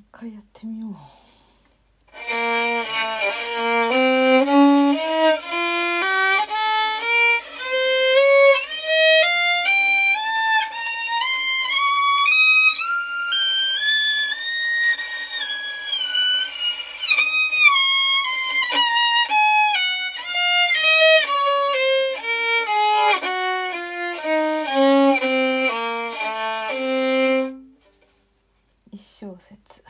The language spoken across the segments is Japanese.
1回やってみよう。一小節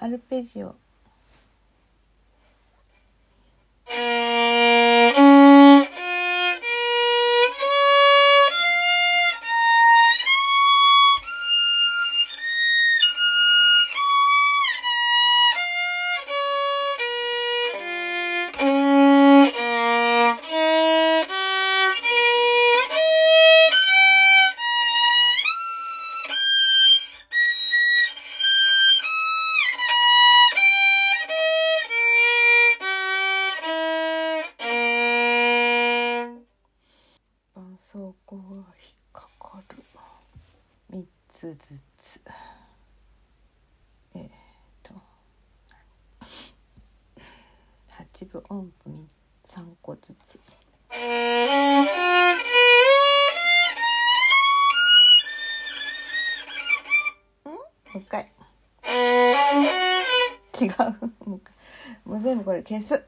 アルペジオ。つずつ。えー、と。8分音符3個ずつ。もう一回。違う。もう全部これ消す。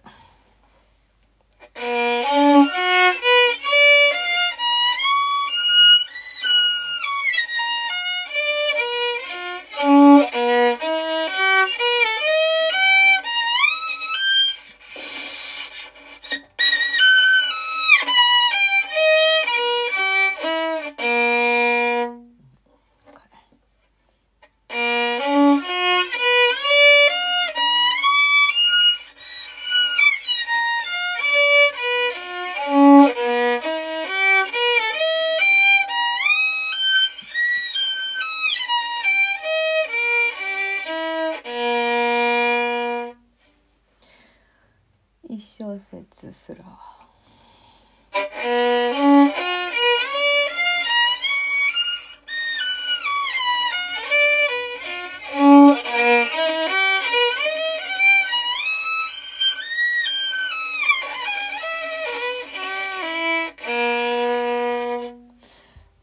一小節すら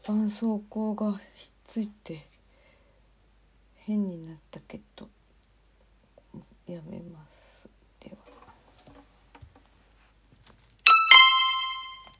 絆創膏がひっついて変になったけど。